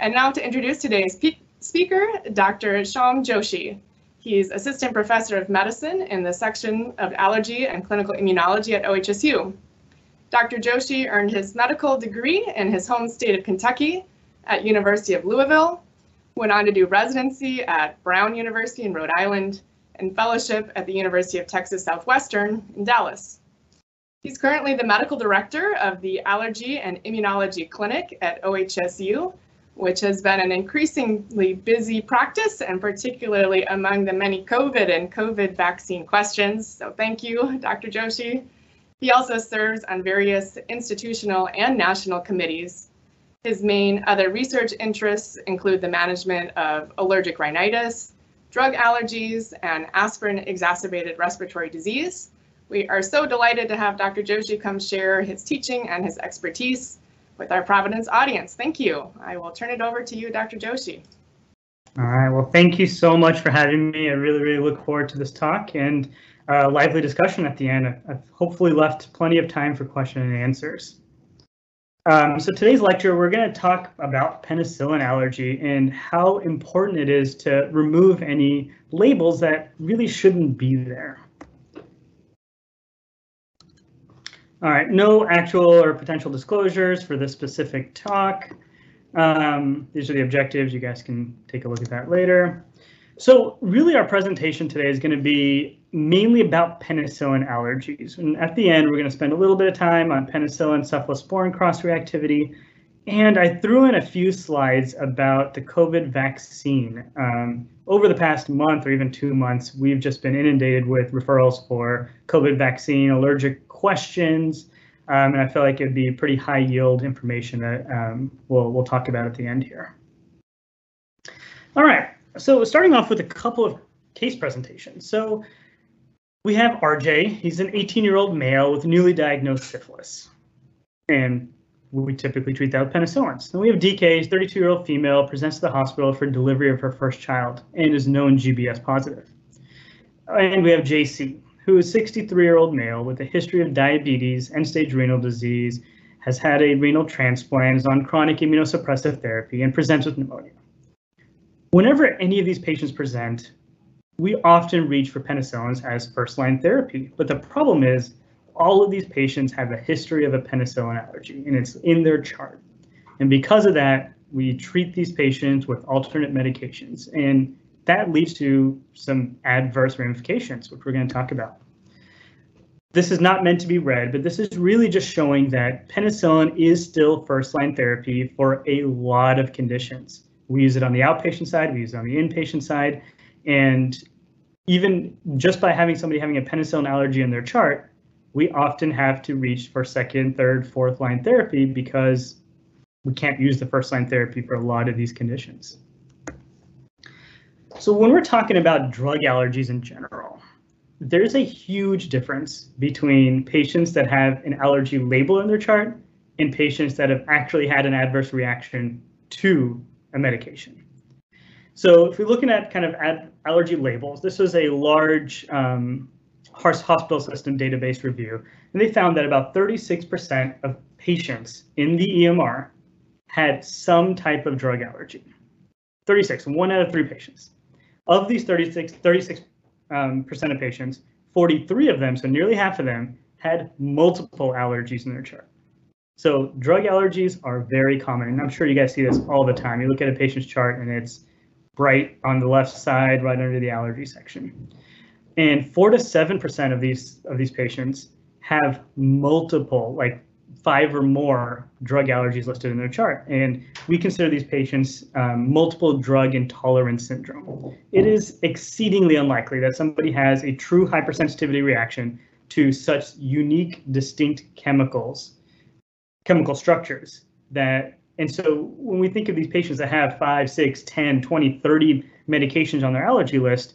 And now to introduce today's speaker, Dr. Shom Joshi. He's Assistant Professor of Medicine in the section of Allergy and Clinical Immunology at OHSU. Dr. Joshi earned his medical degree in his home state of Kentucky at University of Louisville, went on to do residency at Brown University in Rhode Island, and fellowship at the University of Texas Southwestern in Dallas. He's currently the medical director of the Allergy and Immunology Clinic at OHSU, which has been an increasingly busy practice and particularly among the many COVID and COVID vaccine questions. So thank you, Dr. Joshi. He also serves on various institutional and national committees. His main other research interests include the management of allergic rhinitis, drug allergies, and aspirin exacerbated respiratory disease. We are so delighted to have Dr. Joshi come share his teaching and his expertise with our Providence audience. Thank you. I will turn it over to you, Dr. Joshi. All right, well, thank you so much for having me. I really, really look forward to this talk and uh, lively discussion at the end. I've hopefully left plenty of time for question and answers. Um, so today's lecture, we're going to talk about penicillin allergy and how important it is to remove any labels that really shouldn't be there. All right, no actual or potential disclosures for this specific talk. Um, these are the objectives. You guys can take a look at that later. So really our presentation today is going to be mainly about penicillin allergies. And at the end, we're going to spend a little bit of time on penicillin cephalosporin cross-reactivity. And I threw in a few slides about the COVID vaccine. Um, over the past month or even two months, we've just been inundated with referrals for COVID vaccine allergic questions. Um, and I feel like it'd be pretty high yield information that um, we'll, we'll talk about at the end here. All right, so starting off with a couple of case presentations. So we have RJ. He's an 18 year old male with newly diagnosed syphilis. And we typically treat that with penicillins. Then we have DK, 32 year old female, presents to the hospital for delivery of her first child and is known GBS positive. And we have JC, who is 63 year old male with a history of diabetes, end stage renal disease, has had a renal transplant, is on chronic immunosuppressive therapy, and presents with pneumonia. Whenever any of these patients present, we often reach for penicillins as first line therapy. But the problem is all of these patients have a history of a penicillin allergy and it's in their chart. And because of that, we treat these patients with alternate medications and that leads to some adverse ramifications, which we're going to talk about. This is not meant to be read, but this is really just showing that penicillin is still first line therapy for a lot of conditions. We use it on the outpatient side, we use it on the inpatient side, and even just by having somebody having a penicillin allergy in their chart, we often have to reach for second, third, fourth line therapy because we can't use the first line therapy for a lot of these conditions. So when we're talking about drug allergies in general, there's a huge difference between patients that have an allergy label in their chart and patients that have actually had an adverse reaction to a medication. So if we're looking at kind of allergy labels, this was a large um, hospital system database review, and they found that about 36% of patients in the EMR had some type of drug allergy. 36, one out of three patients. Of these 36, 36 um, percent of patients, 43 of them, so nearly half of them, had multiple allergies in their chart. So drug allergies are very common, and I'm sure you guys see this all the time. You look at a patient's chart and it's bright on the left side, right under the allergy section. And four to seven percent of these of these patients have multiple, like five or more drug allergies listed in their chart. And we consider these patients um, multiple drug intolerance syndrome. It is exceedingly unlikely that somebody has a true hypersensitivity reaction to such unique, distinct chemicals, chemical structures that and so when we think of these patients that have 5, 6, 10, 20, 30 medications on their allergy list,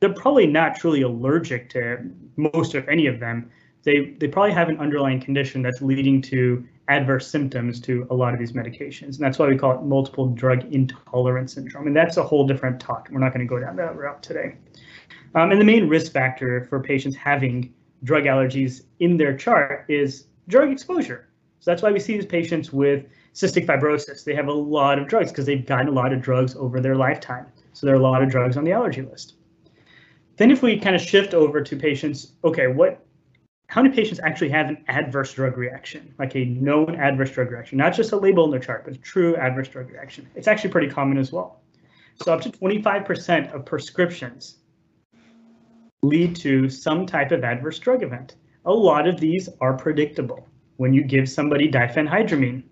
they're probably not truly allergic to most if any of them. They, they probably have an underlying condition that's leading to adverse symptoms to a lot of these medications. And that's why we call it multiple drug intolerance syndrome. And that's a whole different talk. We're not going to go down that route today. Um, and the main risk factor for patients having drug allergies in their chart is drug exposure. So that's why we see these patients with cystic fibrosis. They have a lot of drugs because they've gotten a lot of drugs over their lifetime. So there are a lot of drugs on the allergy list. Then if we kind of shift over to patients, okay, what, how many patients actually have an adverse drug reaction, like a known adverse drug reaction, not just a label in their chart, but a true adverse drug reaction. It's actually pretty common as well. So up to 25% of prescriptions lead to some type of adverse drug event. A lot of these are predictable. When you give somebody diphenhydramine,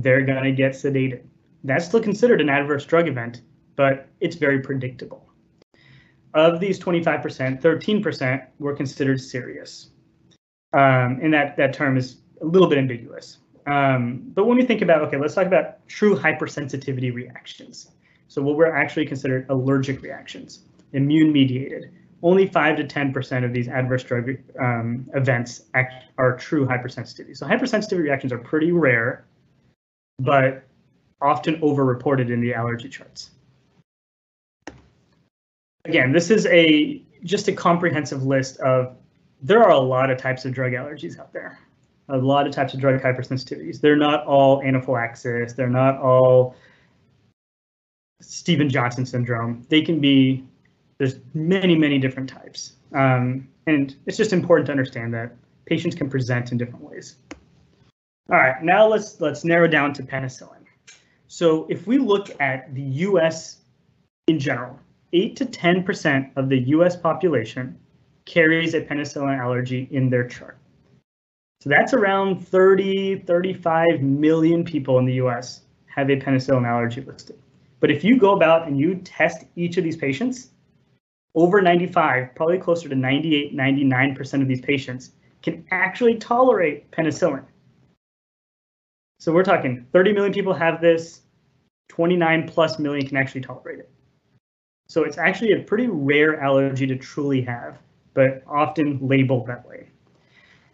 they're going to get sedated. That's still considered an adverse drug event, but it's very predictable. Of these 25%, 13% were considered serious. Um, and that, that term is a little bit ambiguous. Um, but when we think about, okay, let's talk about true hypersensitivity reactions. So what we're actually considered allergic reactions, immune mediated. Only 5 to 10% of these adverse drug um, events act, are true hypersensitivity. So hypersensitivity reactions are pretty rare, but often overreported in the allergy charts. Again, this is a just a comprehensive list of there are a lot of types of drug allergies out there. A lot of types of drug hypersensitivities. They're not all anaphylaxis. They're not all Steven Johnson syndrome. They can be, there's many, many different types. Um, and it's just important to understand that patients can present in different ways. All right, now let's let's narrow down to penicillin. So if we look at the US in general, 8 to 10% of the US population carries a penicillin allergy in their chart. So that's around 30, 35 million people in the US have a penicillin allergy listed. But if you go about and you test each of these patients, over 95, probably closer to 98, 99% of these patients can actually tolerate penicillin. So we're talking 30 million people have this, 29 plus million can actually tolerate it. So it's actually a pretty rare allergy to truly have, but often labeled that way.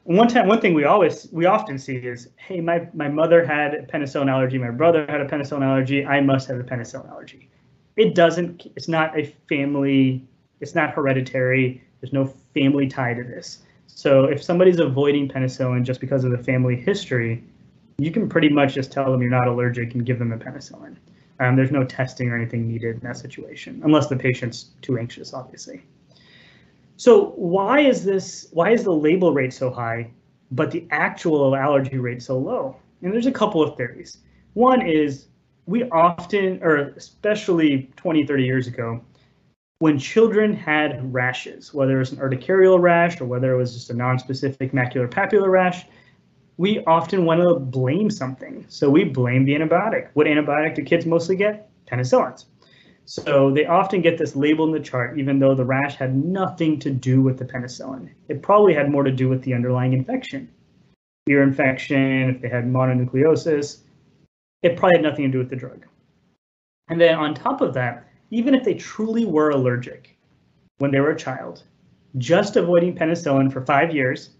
And one time, one thing we always we often see is, hey, my my mother had a penicillin allergy, my brother had a penicillin allergy, I must have a penicillin allergy. It doesn't. It's not a family. It's not hereditary. There's no family tie to this. So if somebody's avoiding penicillin just because of the family history, you can pretty much just tell them you're not allergic and give them a penicillin. Um, there's no testing or anything needed in that situation, unless the patient's too anxious, obviously. So why is this? Why is the label rate so high, but the actual allergy rate so low? And there's a couple of theories. One is we often, or especially 20, 30 years ago, when children had rashes, whether it was an urticarial rash or whether it was just a non-specific macular papular rash, we often want to blame something. So we blame the antibiotic. What antibiotic do kids mostly get? Penicillins. So they often get this label in the chart, even though the rash had nothing to do with the penicillin. It probably had more to do with the underlying infection. Ear infection, if they had mononucleosis, it probably had nothing to do with the drug. And then on top of that, even if they truly were allergic when they were a child, just avoiding penicillin for five years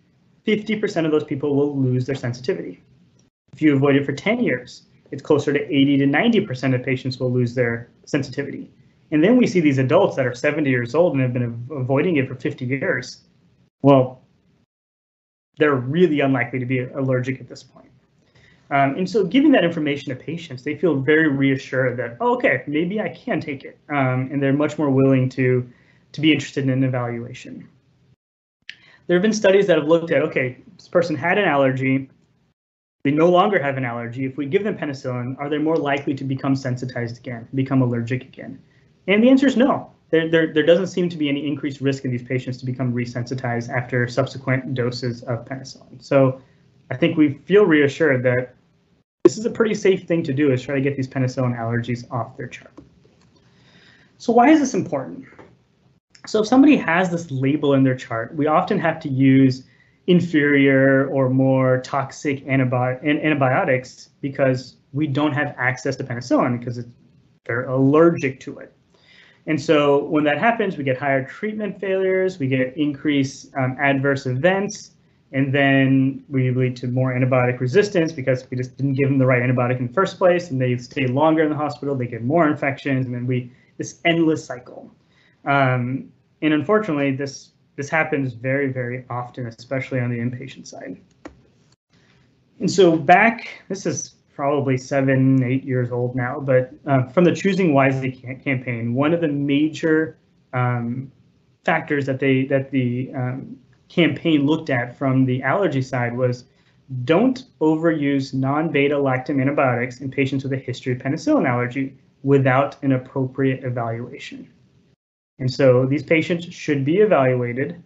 50% of those people will lose their sensitivity. If you avoid it for 10 years, it's closer to 80 to 90% of patients will lose their sensitivity. And then we see these adults that are 70 years old and have been avoiding it for 50 years. Well, they're really unlikely to be allergic at this point. Um, and so giving that information to patients, they feel very reassured that, oh, okay, maybe I can take it. Um, and they're much more willing to, to be interested in an evaluation there have been studies that have looked at, okay, this person had an allergy, they no longer have an allergy. If we give them penicillin, are they more likely to become sensitized again, become allergic again? And the answer is no. There, there, there doesn't seem to be any increased risk in these patients to become resensitized after subsequent doses of penicillin. So I think we feel reassured that this is a pretty safe thing to do is try to get these penicillin allergies off their chart. So why is this important? So if somebody has this label in their chart, we often have to use inferior or more toxic antibi antibiotics because we don't have access to penicillin because they're allergic to it. And so when that happens, we get higher treatment failures, we get increased um, adverse events, and then we lead to more antibiotic resistance because we just didn't give them the right antibiotic in the first place, and they stay longer in the hospital, they get more infections, and then we this endless cycle. Um, and unfortunately, this this happens very, very often, especially on the inpatient side. And so back, this is probably seven, eight years old now, but uh, from the Choosing Wisely campaign, one of the major um, factors that they that the um, campaign looked at from the allergy side was don't overuse non-beta lactam antibiotics in patients with a history of penicillin allergy without an appropriate evaluation. And so these patients should be evaluated,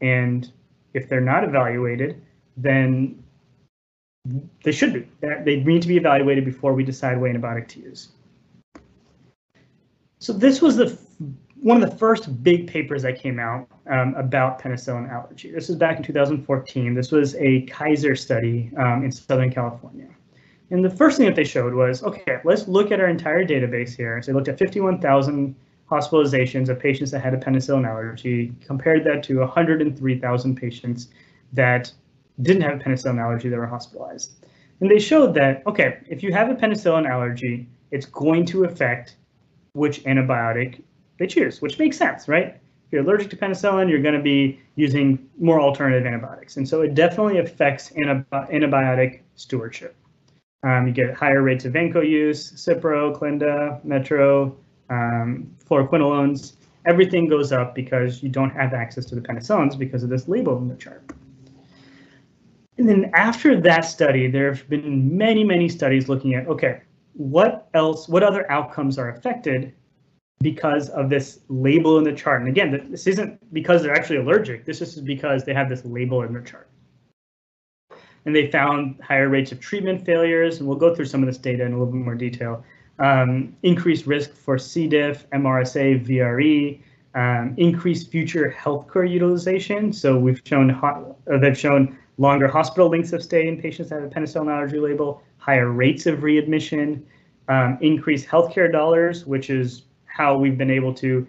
and if they're not evaluated, then they should be. They need to be evaluated before we decide what antibiotic to use. So this was the one of the first big papers that came out um, about penicillin allergy. This was back in 2014. This was a Kaiser study um, in Southern California. And the first thing that they showed was, okay, let's look at our entire database here. So they looked at 51,000 hospitalizations of patients that had a penicillin allergy, compared that to 103,000 patients that didn't have a penicillin allergy that were hospitalized. And they showed that, okay, if you have a penicillin allergy, it's going to affect which antibiotic they choose, which makes sense, right? If you're allergic to penicillin, you're going to be using more alternative antibiotics. And so it definitely affects antibiotic stewardship. Um, you get higher rates of vanco use, Cipro, Clinda, Metro, um, fluoroquinolones. Everything goes up because you don't have access to the penicillins because of this label in the chart. And then after that study, there have been many, many studies looking at, okay, what else, what other outcomes are affected because of this label in the chart. And again, this isn't because they're actually allergic. This is because they have this label in their chart. And they found higher rates of treatment failures, and we'll go through some of this data in a little bit more detail. Um, increased risk for C. diff, MRSA, VRE, um, increased future healthcare utilization. So we've shown uh, they've shown longer hospital lengths of stay in patients that have a penicillin allergy label, higher rates of readmission, um, increased healthcare dollars, which is how we've been able to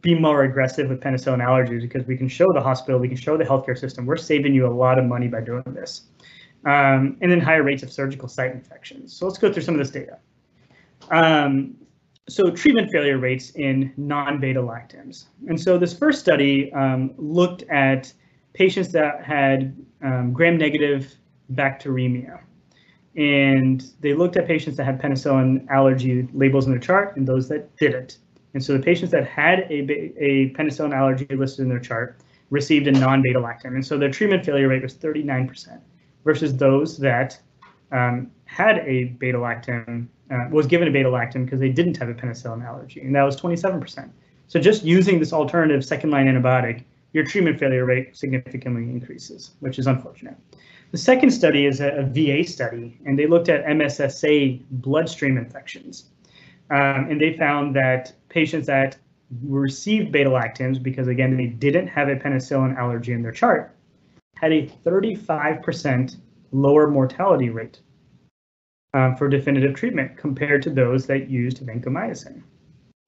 be more aggressive with penicillin allergies because we can show the hospital, we can show the healthcare system, we're saving you a lot of money by doing this. Um, and then higher rates of surgical site infections. So let's go through some of this data. Um, so treatment failure rates in non-beta lactams. And so this first study um, looked at patients that had um, gram-negative bacteremia. And they looked at patients that had penicillin allergy labels in their chart and those that didn't. And so the patients that had a, a penicillin allergy listed in their chart received a non-beta lactam. And so their treatment failure rate was 39% versus those that um, had a beta lactam, uh, was given a beta lactam because they didn't have a penicillin allergy, and that was 27%. So just using this alternative second line antibiotic, your treatment failure rate significantly increases, which is unfortunate. The second study is a, a VA study, and they looked at MSSA bloodstream infections. Um, and they found that patients that received beta lactams, because again, they didn't have a penicillin allergy in their chart, had a 35% lower mortality rate um, for definitive treatment compared to those that used vancomycin.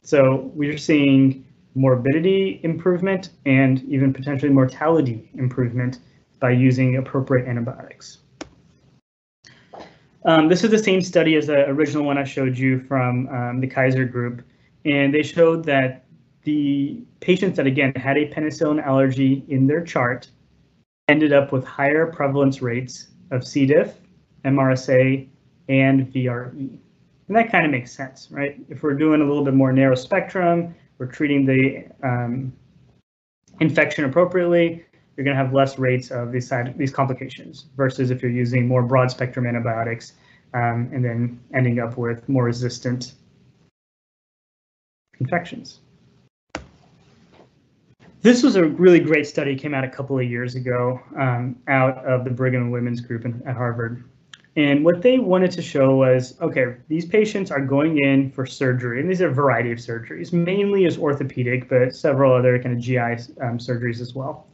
So we're seeing morbidity improvement and even potentially mortality improvement by using appropriate antibiotics. Um, this is the same study as the original one I showed you from um, the Kaiser group, and they showed that the patients that again had a penicillin allergy in their chart ended up with higher prevalence rates of C. diff, MRSA, and VRE. And that kind of makes sense, right? If we're doing a little bit more narrow spectrum, we're treating the um, infection appropriately, you're going to have less rates of these side these complications versus if you're using more broad spectrum antibiotics um, and then ending up with more resistant infections. This was a really great study, came out a couple of years ago um, out of the Brigham and Women's group in, at Harvard. And what they wanted to show was, okay, these patients are going in for surgery, and these are a variety of surgeries, mainly as orthopedic, but several other kind of GI um, surgeries as well.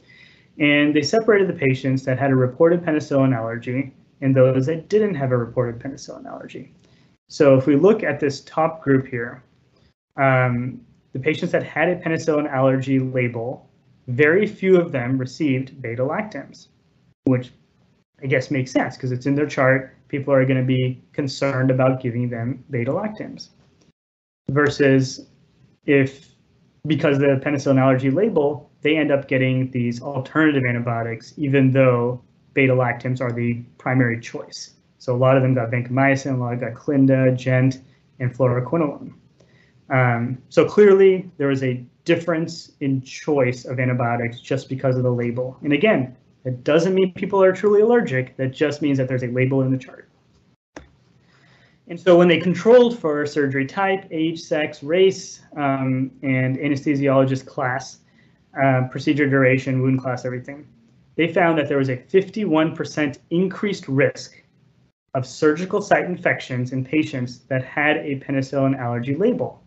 And they separated the patients that had a reported penicillin allergy and those that didn't have a reported penicillin allergy. So if we look at this top group here, um, the patients that had a penicillin allergy label, very few of them received beta lactams, which I guess makes sense because it's in their chart. People are going to be concerned about giving them beta lactams. Versus if, because of the penicillin allergy label, they end up getting these alternative antibiotics, even though beta lactams are the primary choice. So a lot of them got vancomycin, a lot of got Clinda, Gent, and fluoroquinolone. Um, so clearly there is a difference in choice of antibiotics just because of the label. And again, it doesn't mean people are truly allergic. That just means that there's a label in the chart. And so when they controlled for surgery type, age, sex, race, um, and anesthesiologist class, uh, procedure duration, wound class, everything, they found that there was a 51% increased risk of surgical site infections in patients that had a penicillin allergy label.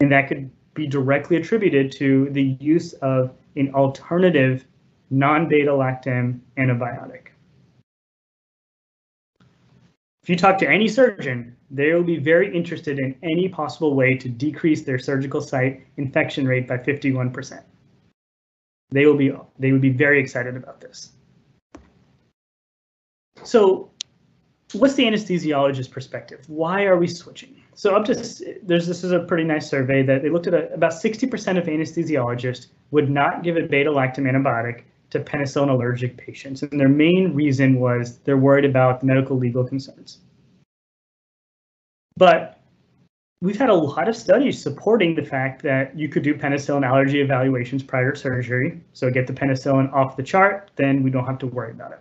And that could be directly attributed to the use of an alternative non-beta lactam antibiotic. If you talk to any surgeon, they will be very interested in any possible way to decrease their surgical site infection rate by 51%. They will be they would be very excited about this. So what's the anesthesiologist perspective? Why are we switching? So up to there's this is a pretty nice survey that they looked at a, about 60% of anesthesiologists would not give a beta lactam antibiotic to penicillin allergic patients. And their main reason was they're worried about medical legal concerns. But we've had a lot of studies supporting the fact that you could do penicillin allergy evaluations prior to surgery. So get the penicillin off the chart, then we don't have to worry about it.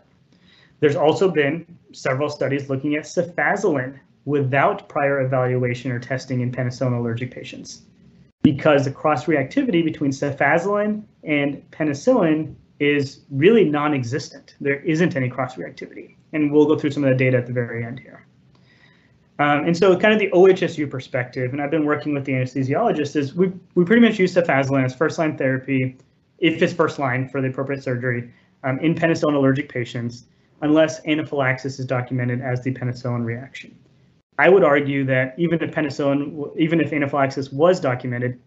There's also been several studies looking at cefazolin without prior evaluation or testing in penicillin allergic patients because the cross reactivity between cefazolin and penicillin is really non-existent. There isn't any cross-reactivity, and we'll go through some of the data at the very end here. Um, and so kind of the OHSU perspective, and I've been working with the anesthesiologist, is we, we pretty much use cefazolin as first-line therapy, if it's first line for the appropriate surgery, um, in penicillin allergic patients, unless anaphylaxis is documented as the penicillin reaction. I would argue that even if penicillin, even if anaphylaxis was documented,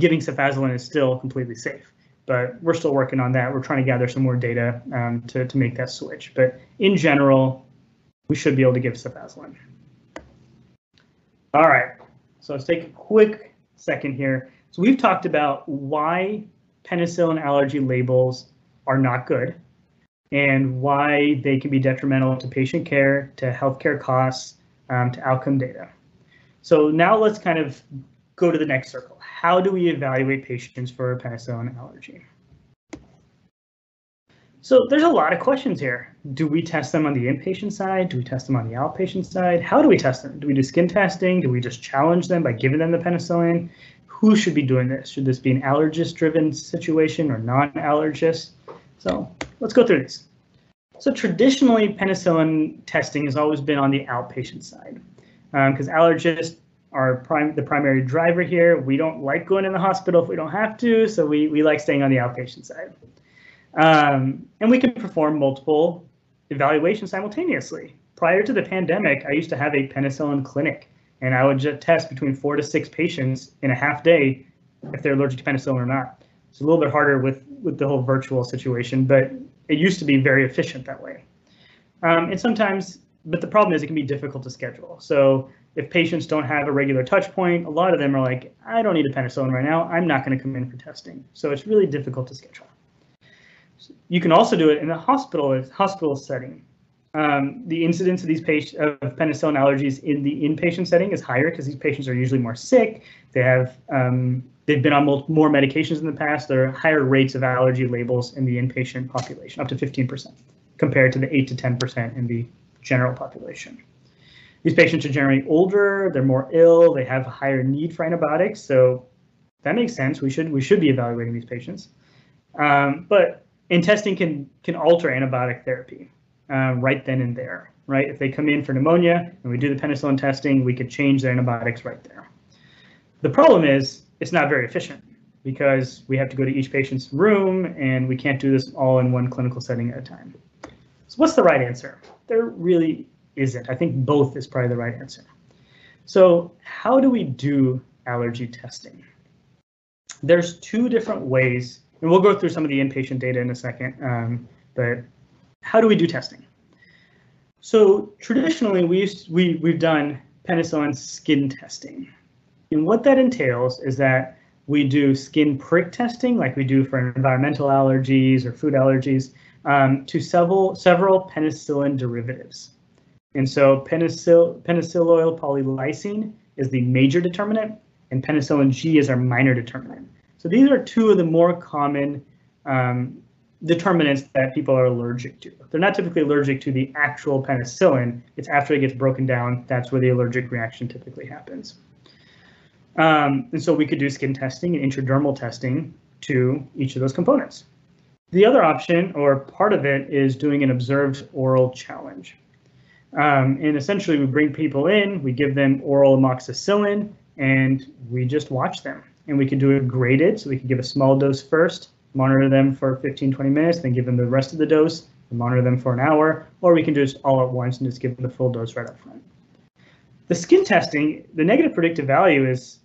giving cefazolin is still completely safe but we're still working on that. We're trying to gather some more data um, to, to make that switch. But in general, we should be able to give cefazolin. All right, so let's take a quick second here. So we've talked about why penicillin allergy labels are not good and why they can be detrimental to patient care, to healthcare costs, um, to outcome data. So now let's kind of go to the next circle how do we evaluate patients for a penicillin allergy? So there's a lot of questions here. Do we test them on the inpatient side? Do we test them on the outpatient side? How do we test them? Do we do skin testing? Do we just challenge them by giving them the penicillin? Who should be doing this? Should this be an allergist driven situation or non-allergist? So let's go through this. So traditionally, penicillin testing has always been on the outpatient side because um, allergists are prime the primary driver here. We don't like going in the hospital if we don't have to, so we, we like staying on the outpatient side. Um, and we can perform multiple evaluations simultaneously. Prior to the pandemic, I used to have a penicillin clinic, and I would just test between four to six patients in a half day if they're allergic to penicillin or not. It's a little bit harder with, with the whole virtual situation, but it used to be very efficient that way. Um, and sometimes, but the problem is it can be difficult to schedule. So if patients don't have a regular touch point, a lot of them are like, I don't need a penicillin right now. I'm not going to come in for testing. So it's really difficult to schedule. You can also do it in the hospital hospital setting. Um, the incidence of these patients of penicillin allergies in the inpatient setting is higher because these patients are usually more sick. They have um, they've been on more medications in the past. There are higher rates of allergy labels in the inpatient population, up to 15%, compared to the 8 to 10% in the general population. These patients are generally older, they're more ill, they have a higher need for antibiotics. So that makes sense. We should we should be evaluating these patients. Um, but and testing can can alter antibiotic therapy uh, right then and there. Right, if they come in for pneumonia and we do the penicillin testing, we could change their antibiotics right there. The problem is it's not very efficient because we have to go to each patient's room and we can't do this all in one clinical setting at a time. So what's the right answer? There really isn't. I think both is probably the right answer. So how do we do allergy testing? There's two different ways, and we'll go through some of the inpatient data in a second, um, but how do we do testing? So traditionally, we used, we, we've done penicillin skin testing. And what that entails is that we do skin prick testing like we do for environmental allergies or food allergies um, to several, several penicillin derivatives. And so penicil penicilloyl polylysine is the major determinant, and penicillin G is our minor determinant. So these are two of the more common um, determinants that people are allergic to. They're not typically allergic to the actual penicillin. It's after it gets broken down, that's where the allergic reaction typically happens. Um, and so we could do skin testing and intradermal testing to each of those components. The other option, or part of it, is doing an observed oral challenge. Um, and essentially, we bring people in, we give them oral amoxicillin, and we just watch them. And we can do it graded, so we can give a small dose first, monitor them for 15, 20 minutes, then give them the rest of the dose, and monitor them for an hour, or we can do it all at once and just give them the full dose right up front. The skin testing, the negative predictive value is,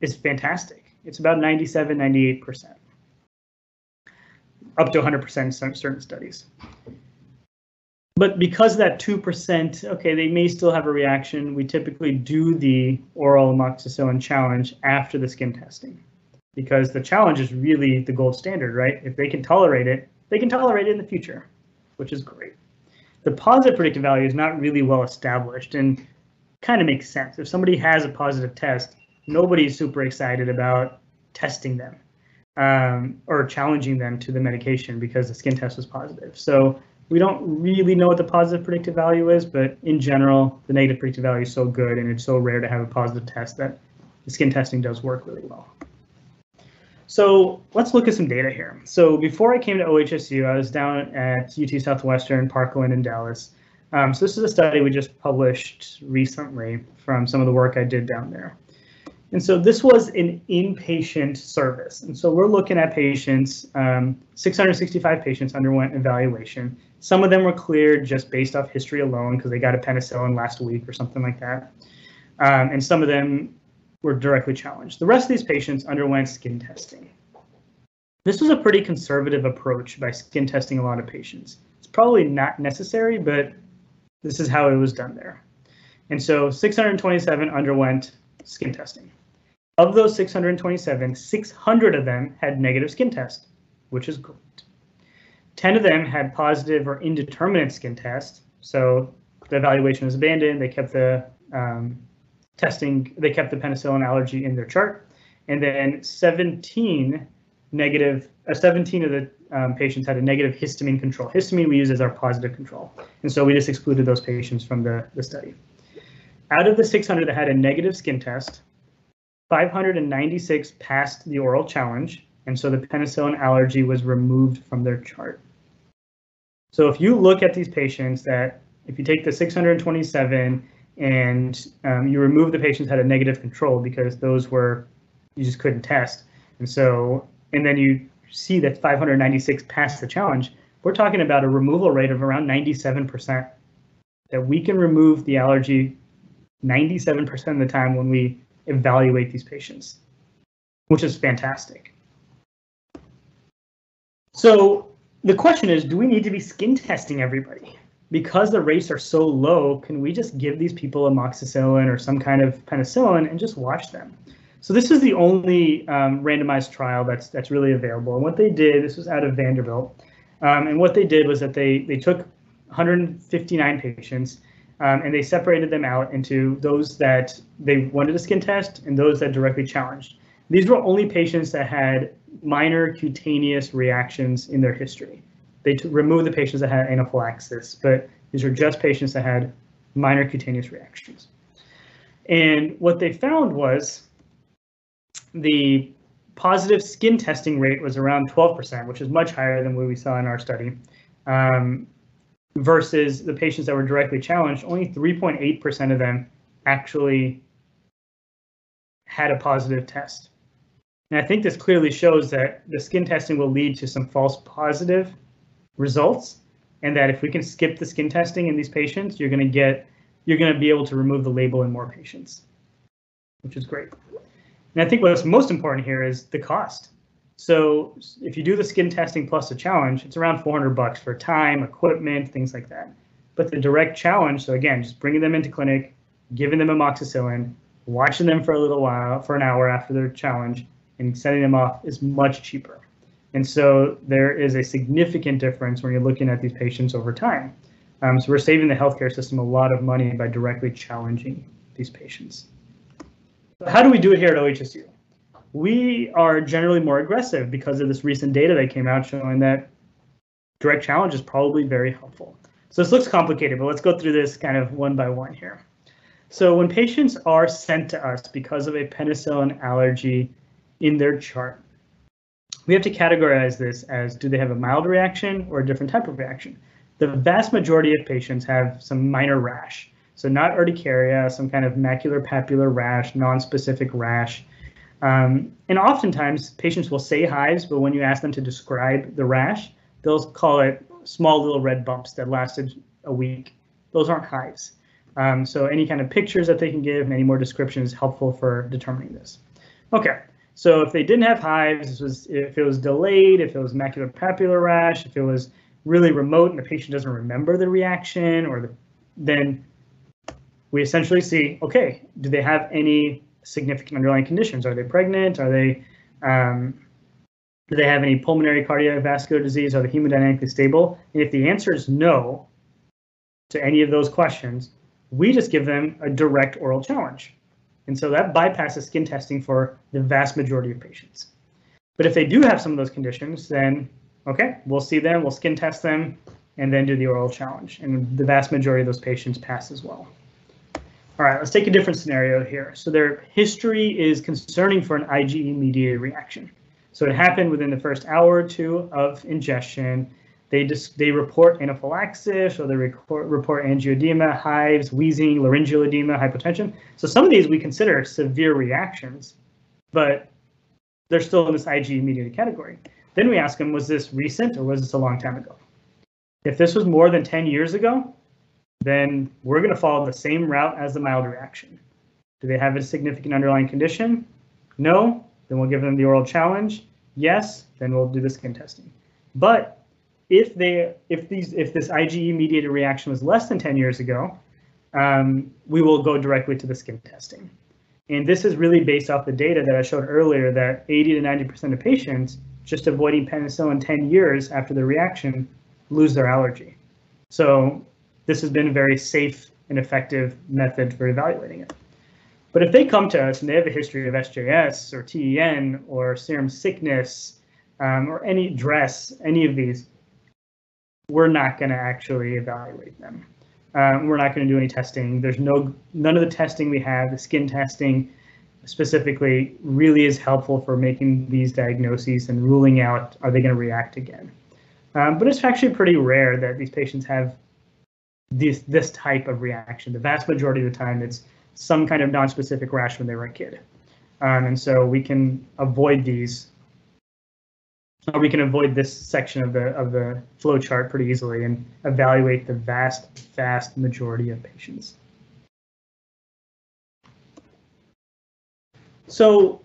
is fantastic. It's about 97, 98%, up to 100% in certain studies. But because that 2%, okay, they may still have a reaction, we typically do the oral amoxicillin challenge after the skin testing because the challenge is really the gold standard, right? If they can tolerate it, they can tolerate it in the future, which is great. The positive predictive value is not really well established and kind of makes sense. If somebody has a positive test, nobody's super excited about testing them um, or challenging them to the medication because the skin test was positive. So we don't really know what the positive predictive value is, but in general, the negative predictive value is so good and it's so rare to have a positive test that the skin testing does work really well. So let's look at some data here. So before I came to OHSU, I was down at UT Southwestern, Parkland, and Dallas. Um, so this is a study we just published recently from some of the work I did down there. And so this was an inpatient service. And so we're looking at patients, um, 665 patients underwent evaluation. Some of them were cleared just based off history alone because they got a penicillin last week or something like that. Um, and some of them were directly challenged. The rest of these patients underwent skin testing. This was a pretty conservative approach by skin testing a lot of patients. It's probably not necessary, but this is how it was done there. And so 627 underwent skin testing. Of those 627, 600 of them had negative skin test, which is great. 10 of them had positive or indeterminate skin test. So the evaluation was abandoned. They kept the um, testing, they kept the penicillin allergy in their chart. And then 17 negative, uh, 17 of the um, patients had a negative histamine control. Histamine we use as our positive control. And so we just excluded those patients from the, the study. Out of the 600 that had a negative skin test, 596 passed the oral challenge, and so the penicillin allergy was removed from their chart. So if you look at these patients that, if you take the 627 and um, you remove the patients had a negative control because those were you just couldn't test. And so, and then you see that 596 passed the challenge. We're talking about a removal rate of around 97%. That we can remove the allergy 97% of the time when we evaluate these patients, which is fantastic. So the question is, do we need to be skin testing everybody? because the rates are so low, can we just give these people amoxicillin or some kind of penicillin and just watch them? So this is the only um, randomized trial that's that's really available. And what they did, this was out of Vanderbilt, um, and what they did was that they they took 159 patients um, and they separated them out into those that they wanted a skin test and those that directly challenged. These were only patients that had minor cutaneous reactions in their history they removed the patients that had anaphylaxis, but these are just patients that had minor cutaneous reactions. And what they found was the positive skin testing rate was around 12%, which is much higher than what we saw in our study, um, versus the patients that were directly challenged, only 3.8% of them actually had a positive test. And I think this clearly shows that the skin testing will lead to some false positive results and that if we can skip the skin testing in these patients, you're going to get, you're going to be able to remove the label in more patients, which is great. And I think what's most important here is the cost. So if you do the skin testing plus the challenge, it's around 400 bucks for time, equipment, things like that. But the direct challenge, so again, just bringing them into clinic, giving them amoxicillin, watching them for a little while, for an hour after their challenge, and sending them off is much cheaper. And so there is a significant difference when you're looking at these patients over time. Um, so we're saving the healthcare system a lot of money by directly challenging these patients. How do we do it here at OHSU? We are generally more aggressive because of this recent data that came out showing that direct challenge is probably very helpful. So this looks complicated, but let's go through this kind of one by one here. So when patients are sent to us because of a penicillin allergy in their chart, we have to categorize this as do they have a mild reaction or a different type of reaction. The vast majority of patients have some minor rash. So not urticaria, some kind of macular papular rash, non-specific rash. Um, and oftentimes patients will say hives, but when you ask them to describe the rash, they'll call it small little red bumps that lasted a week. Those aren't hives. Um, so any kind of pictures that they can give and any more description is helpful for determining this. Okay, so if they didn't have hives, was if it was delayed, if it was macular papular rash, if it was really remote and the patient doesn't remember the reaction, or the, then we essentially see, okay, do they have any significant underlying conditions? Are they pregnant? Are they um, do they have any pulmonary cardiovascular disease? Are they hemodynamically stable? And if the answer is no to any of those questions, we just give them a direct oral challenge. And so that bypasses skin testing for the vast majority of patients. But if they do have some of those conditions, then okay, we'll see them, we'll skin test them, and then do the oral challenge. And the vast majority of those patients pass as well. All right, let's take a different scenario here. So their history is concerning for an IgE mediated reaction. So it happened within the first hour or two of ingestion. They just they report anaphylaxis or they report, report angioedema, hives, wheezing, laryngeal edema, hypotension. So some of these we consider severe reactions, but they're still in this IgE mediated category. Then we ask them, was this recent or was this a long time ago? If this was more than 10 years ago, then we're going to follow the same route as the mild reaction. Do they have a significant underlying condition? No, then we'll give them the oral challenge. Yes, then we'll do the skin testing. But if they if these if this IgE mediated reaction was less than 10 years ago, um, we will go directly to the skin testing. And this is really based off the data that I showed earlier that 80 to 90% of patients just avoiding penicillin 10 years after the reaction lose their allergy. So this has been a very safe and effective method for evaluating it. But if they come to us and they have a history of SJS or TEN or serum sickness um, or any DRESS, any of these, we're not going to actually evaluate them. Um, we're not going to do any testing. There's no none of the testing we have, the skin testing specifically, really is helpful for making these diagnoses and ruling out are they going to react again. Um, but it's actually pretty rare that these patients have this this type of reaction. The vast majority of the time, it's some kind of non-specific rash when they were a kid. Um, and so we can avoid these, or we can avoid this section of the of the flow chart pretty easily and evaluate the vast, vast majority of patients. So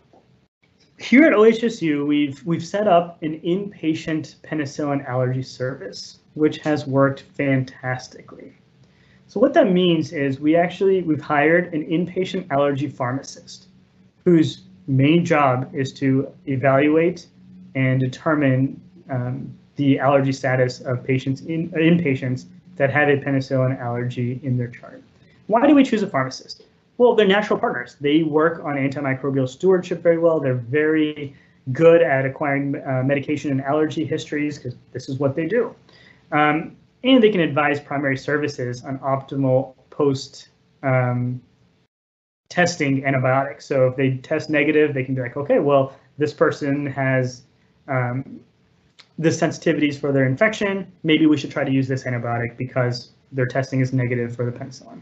here at OHSU, we've we've set up an inpatient penicillin allergy service, which has worked fantastically. So what that means is we actually, we've hired an inpatient allergy pharmacist whose main job is to evaluate and determine um, the allergy status of patients in inpatients that have a penicillin allergy in their chart. Why do we choose a pharmacist? Well, they're natural partners. They work on antimicrobial stewardship very well. They're very good at acquiring uh, medication and allergy histories because this is what they do. Um, and they can advise primary services on optimal post um, testing antibiotics. So if they test negative, they can be like, okay, well, this person has um, the sensitivities for their infection. Maybe we should try to use this antibiotic because their testing is negative for the penicillin.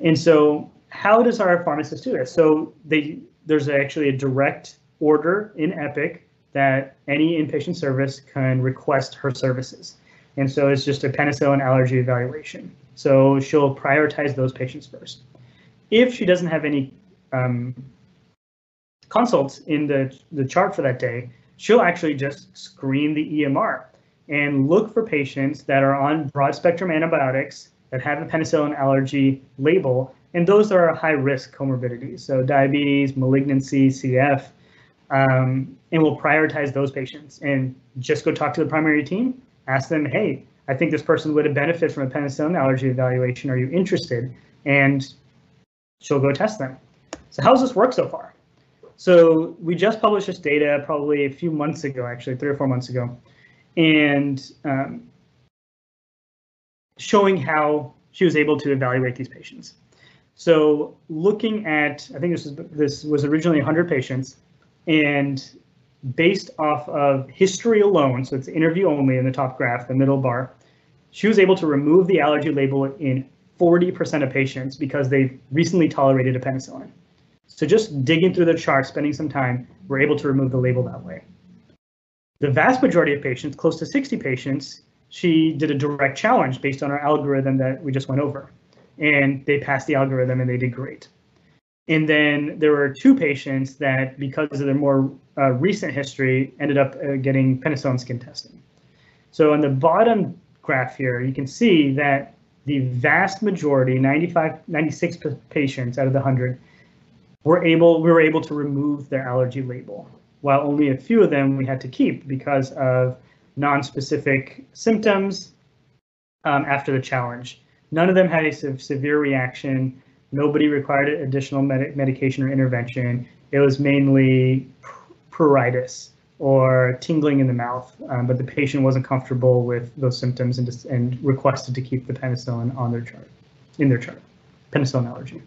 And so how does our pharmacist do this? So they there's actually a direct order in Epic that any inpatient service can request her services. And so it's just a penicillin allergy evaluation. So she'll prioritize those patients first. If she doesn't have any um, consults in the, the chart for that day, she'll actually just screen the EMR and look for patients that are on broad spectrum antibiotics that have a penicillin allergy label, and those are high risk comorbidities. So diabetes, malignancy, CF, um, and we'll prioritize those patients and just go talk to the primary team ask them, hey, I think this person would have benefited from a penicillin allergy evaluation. Are you interested? And she'll go test them. So how's this work so far? So we just published this data probably a few months ago, actually three or four months ago, and um, showing how she was able to evaluate these patients. So looking at, I think this was this was originally 100 patients, and based off of history alone, so it's interview only in the top graph, the middle bar, she was able to remove the allergy label in 40% of patients because they recently tolerated a penicillin. So just digging through the chart, spending some time, we're able to remove the label that way. The vast majority of patients, close to 60 patients, she did a direct challenge based on our algorithm that we just went over. And they passed the algorithm and they did great. And then there were two patients that, because of their more uh, recent history, ended up uh, getting penicillin skin testing. So on the bottom graph here, you can see that the vast majority, 95, 96 patients out of the 100, were able, we were able to remove their allergy label, while only a few of them we had to keep because of non-specific symptoms um, after the challenge. None of them had a se severe reaction. Nobody required additional med medication or intervention. It was mainly pruritus or tingling in the mouth, um, but the patient wasn't comfortable with those symptoms and, and requested to keep the penicillin on their chart, in their chart, penicillin allergy.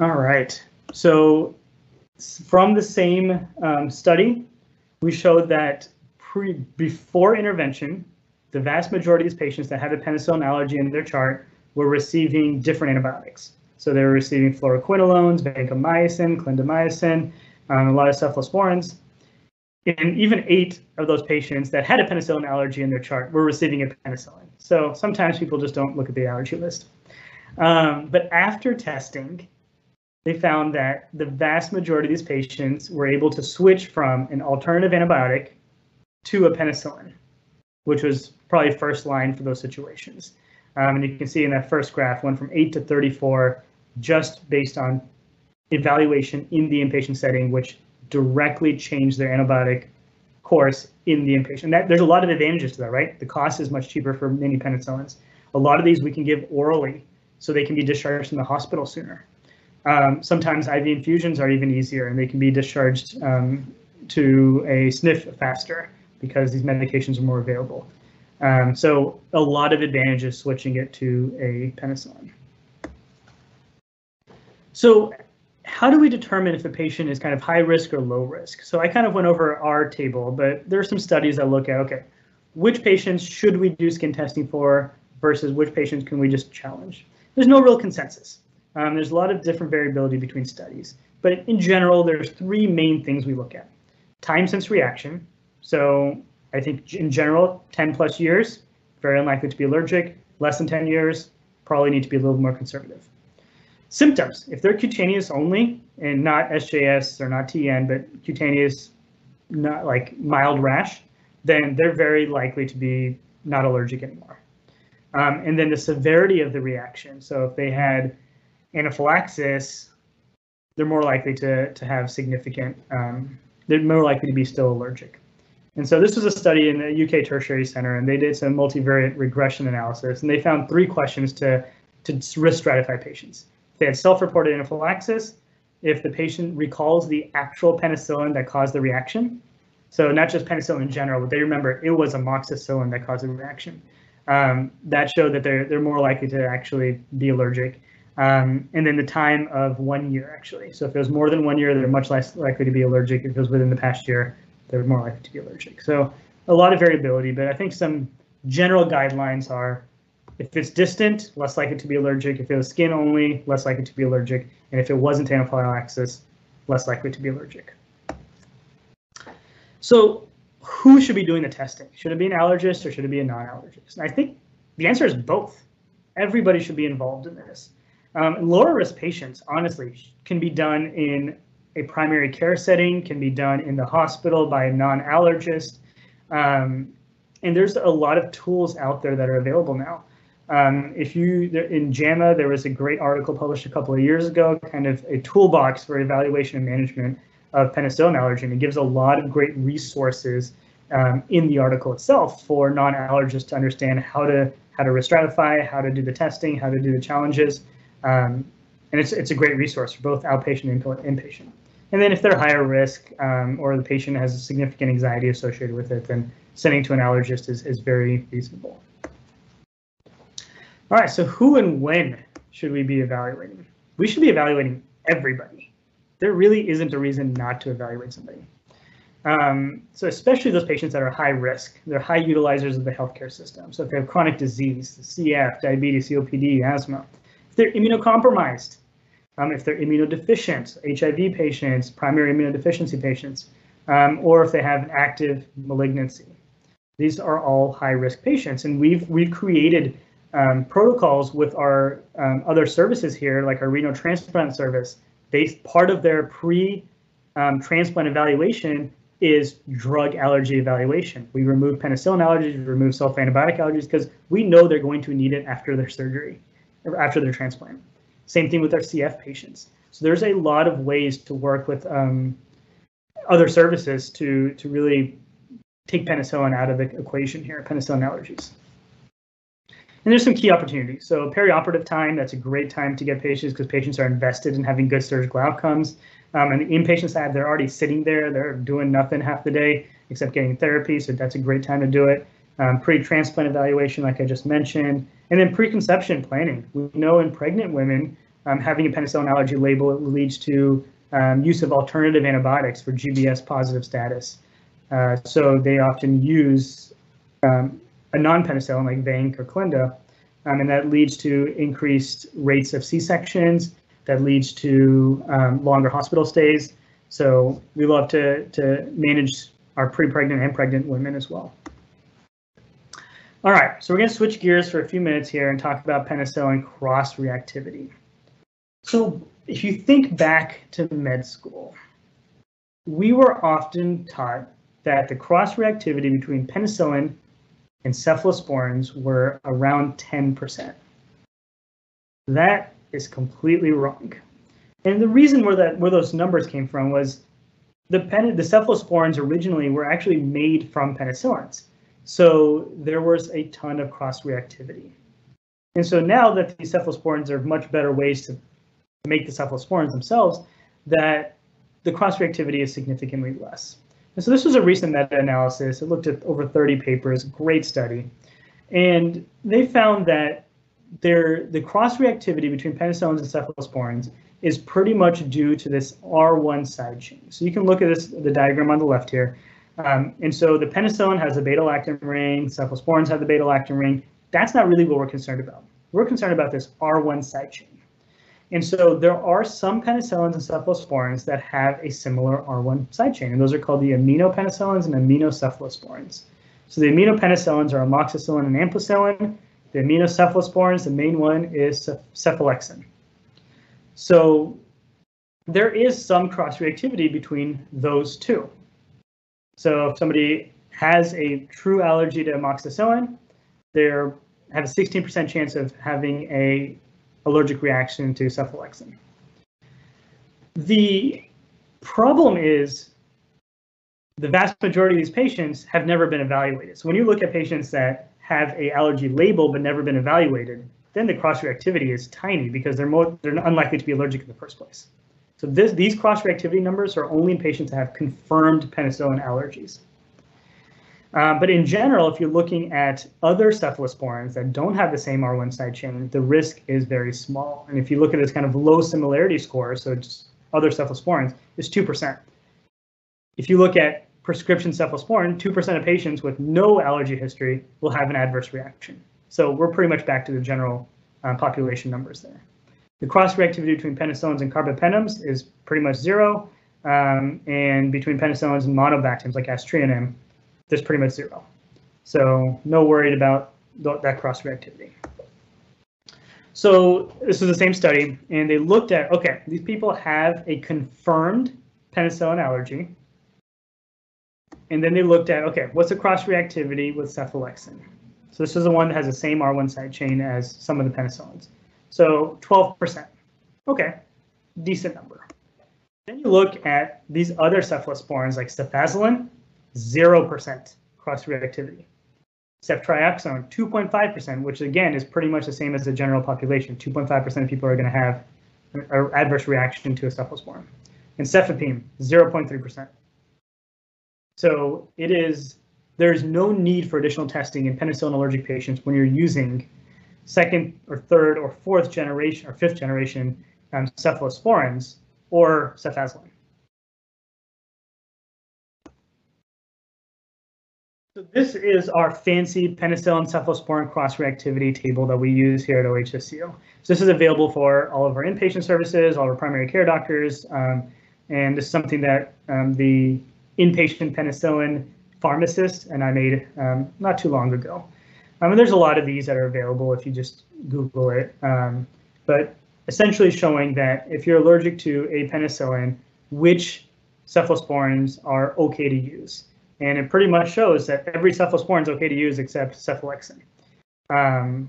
All right, so from the same um, study, we showed that pre, before intervention, the vast majority of these patients that had a penicillin allergy in their chart were receiving different antibiotics. So they were receiving fluoroquinolones, vancomycin, clindamycin, um, a lot of cephalosporins. And even eight of those patients that had a penicillin allergy in their chart were receiving a penicillin. So sometimes people just don't look at the allergy list. Um, but after testing, they found that the vast majority of these patients were able to switch from an alternative antibiotic to a penicillin, which was probably first line for those situations. Um, and you can see in that first graph went from 8 to 34 just based on evaluation in the inpatient setting, which directly changed their antibiotic course in the inpatient. That, there's a lot of advantages to that, right? The cost is much cheaper for many penicillins. A lot of these we can give orally, so they can be discharged from the hospital sooner. Um, sometimes IV infusions are even easier, and they can be discharged um, to a sniff faster because these medications are more available. Um, so a lot of advantages switching it to a penicillin. So how do we determine if a patient is kind of high risk or low risk? So I kind of went over our table, but there are some studies that look at, okay, which patients should we do skin testing for versus which patients can we just challenge? There's no real consensus. Um, there's a lot of different variability between studies, but in general, there's three main things we look at. Time since reaction. So I think in general, 10 plus years, very unlikely to be allergic. Less than 10 years, probably need to be a little more conservative. Symptoms, if they're cutaneous only and not SJS or not TEN, but cutaneous, not like mild rash, then they're very likely to be not allergic anymore. Um, and then the severity of the reaction. So if they had anaphylaxis, they're more likely to, to have significant, um, they're more likely to be still allergic. And so this was a study in the UK Tertiary Center, and they did some multivariate regression analysis, and they found three questions to, to risk stratify patients. They had self-reported anaphylaxis, if the patient recalls the actual penicillin that caused the reaction. So not just penicillin in general, but they remember it was amoxicillin that caused the reaction. Um, that showed that they're, they're more likely to actually be allergic. Um, and then the time of one year, actually. So if it was more than one year, they're much less likely to be allergic. If it was within the past year, they're more likely to be allergic. So a lot of variability, but I think some general guidelines are if it's distant, less likely to be allergic. If it was skin only, less likely to be allergic. And if it wasn't anaphylaxis, less likely to be allergic. So who should be doing the testing? Should it be an allergist or should it be a non-allergist? And I think the answer is both. Everybody should be involved in this. Um, lower risk patients, honestly, can be done in a primary care setting, can be done in the hospital by a non-allergist. Um, and there's a lot of tools out there that are available now. Um, if you, in JAMA, there was a great article published a couple of years ago, kind of a toolbox for evaluation and management of penicillin allergy. And it gives a lot of great resources um, in the article itself for non-allergists to understand how to how to risk stratify, how to do the testing, how to do the challenges. Um, and it's, it's a great resource for both outpatient and inpatient. And then if they're higher risk um, or the patient has significant anxiety associated with it, then sending to an allergist is, is very reasonable. All right, so who and when should we be evaluating? We should be evaluating everybody. There really isn't a reason not to evaluate somebody. Um, so especially those patients that are high risk, they're high utilizers of the healthcare system. So if they have chronic disease, CF, diabetes, COPD, asthma, they're immunocompromised, um, if they're immunodeficient, HIV patients, primary immunodeficiency patients, um, or if they have an active malignancy. These are all high risk patients, and we've we've created um, protocols with our um, other services here, like our renal transplant service. They part of their pre um, evaluation is drug allergy evaluation. We remove penicillin allergies, we remove self-antibiotic allergies because we know they're going to need it after their surgery, after their transplant. Same thing with our CF patients. So there's a lot of ways to work with um, other services to, to really take penicillin out of the equation here, penicillin allergies. And there's some key opportunities. So perioperative time, that's a great time to get patients because patients are invested in having good surgical outcomes. Um, and the inpatient side, they're already sitting there, they're doing nothing half the day except getting therapy. So that's a great time to do it. Um, pre-transplant evaluation, like I just mentioned, and then preconception planning. We know in pregnant women, um, having a penicillin allergy label leads to um, use of alternative antibiotics for GBS positive status. Uh, so they often use um, a non-penicillin like Vanc or Clinda, um, and that leads to increased rates of C-sections, that leads to um, longer hospital stays. So we love to, to manage our pre-pregnant and pregnant women as well. All right, so we're going to switch gears for a few minutes here and talk about penicillin cross-reactivity. So if you think back to med school, we were often taught that the cross-reactivity between penicillin and cephalosporins were around 10%. That is completely wrong. And the reason where that where those numbers came from was the pen, the cephalosporins originally were actually made from penicillins. So there was a ton of cross-reactivity. And so now that these cephalosporins are much better ways to make the cephalosporins themselves, that the cross-reactivity is significantly less. And so this was a recent meta-analysis. It looked at over 30 papers, great study. And they found that there, the cross-reactivity between penicillins and cephalosporins is pretty much due to this R1 side chain. So you can look at this, the diagram on the left here. Um, and so the penicillin has a beta-lactam ring, cephalosporins have the beta-lactam ring. That's not really what we're concerned about. We're concerned about this R1 side chain. And so there are some penicillins and cephalosporins that have a similar R1 side chain, and those are called the aminopenicillins and aminocephalosporins. So the aminopenicillins are amoxicillin and ampicillin. The aminocephalosporins, the main one is cephalexin. So there is some cross-reactivity between those two. So if somebody has a true allergy to amoxicillin, they have a 16% chance of having a allergic reaction to cephalexin. The problem is the vast majority of these patients have never been evaluated. So when you look at patients that have a allergy label but never been evaluated, then the cross-reactivity is tiny because they're more they're unlikely to be allergic in the first place. So this, these cross-reactivity numbers are only in patients that have confirmed penicillin allergies. Um, but in general, if you're looking at other cephalosporins that don't have the same R1 side chain, the risk is very small. And if you look at this kind of low similarity score, so just other cephalosporins, it's 2%. If you look at prescription cephalosporin, 2% of patients with no allergy history will have an adverse reaction. So we're pretty much back to the general uh, population numbers there. The cross-reactivity between penicillins and carbapenems is pretty much zero, um, and between penicillins and monobactams like aztreonam, there's pretty much zero. So no worried about th that cross-reactivity. So this was the same study, and they looked at, okay, these people have a confirmed penicillin allergy. And then they looked at, okay, what's the cross-reactivity with cephalexin? So this is the one that has the same R1 side chain as some of the penicillins. So 12%. Okay, decent number. Then you look at these other cephalosporins like cefazolin, 0%. cross-reactivity. Ceftriaxone, 2.5%, which again is pretty much the same as the general population. 2.5% of people are going to have an adverse reaction to a cephalosporin. And cefepime, 0.3%. So it is, there's no need for additional testing in penicillin allergic patients when you're using second or third or fourth generation or fifth generation um, cephalosporins or cefazolin. So this is our fancy penicillin cephalosporin cross-reactivity table that we use here at OHSU. So this is available for all of our inpatient services, all of our primary care doctors, um, and this is something that um, the inpatient penicillin pharmacist and I made um, not too long ago. I mean, there's a lot of these that are available if you just Google it, um, but essentially showing that if you're allergic to a penicillin, which cephalosporins are okay to use. And it pretty much shows that every cephalosporin is okay to use except cephalexin. Um,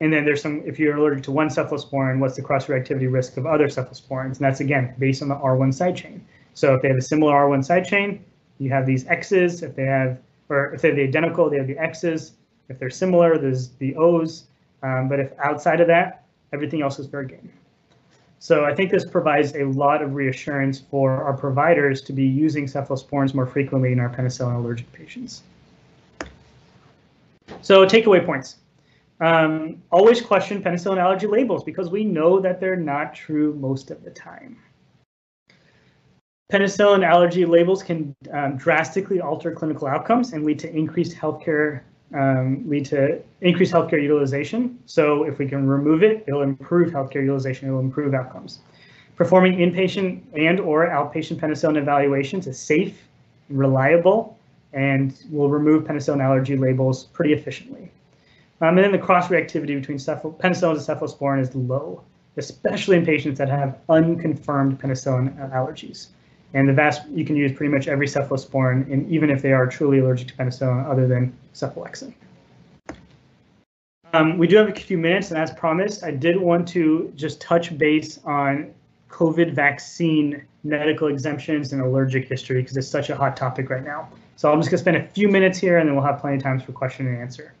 and then there's some, if you're allergic to one cephalosporin, what's the cross-reactivity risk of other cephalosporins? And that's again, based on the R1 side chain. So if they have a similar R1 side chain, you have these X's. If they have, or if they're the identical, they have the X's. If they're similar, there's the O's. Um, but if outside of that, everything else is fair game. So I think this provides a lot of reassurance for our providers to be using cephalosporins more frequently in our penicillin allergic patients. So takeaway points. Um, always question penicillin allergy labels because we know that they're not true most of the time. Penicillin allergy labels can um, drastically alter clinical outcomes and lead to increased healthcare um, lead to increased healthcare utilization. So if we can remove it, it'll improve healthcare utilization, it'll improve outcomes. Performing inpatient and or outpatient penicillin evaluations is safe, reliable, and will remove penicillin allergy labels pretty efficiently. Um, and then the cross-reactivity between penicillin and cephalosporin is low, especially in patients that have unconfirmed penicillin allergies. And the vast, you can use pretty much every cephalosporin, and even if they are truly allergic to penicillin other than cephalexin. Um, we do have a few minutes, and as promised, I did want to just touch base on COVID vaccine medical exemptions and allergic history because it's such a hot topic right now. So I'm just gonna spend a few minutes here and then we'll have plenty of times for question and answer.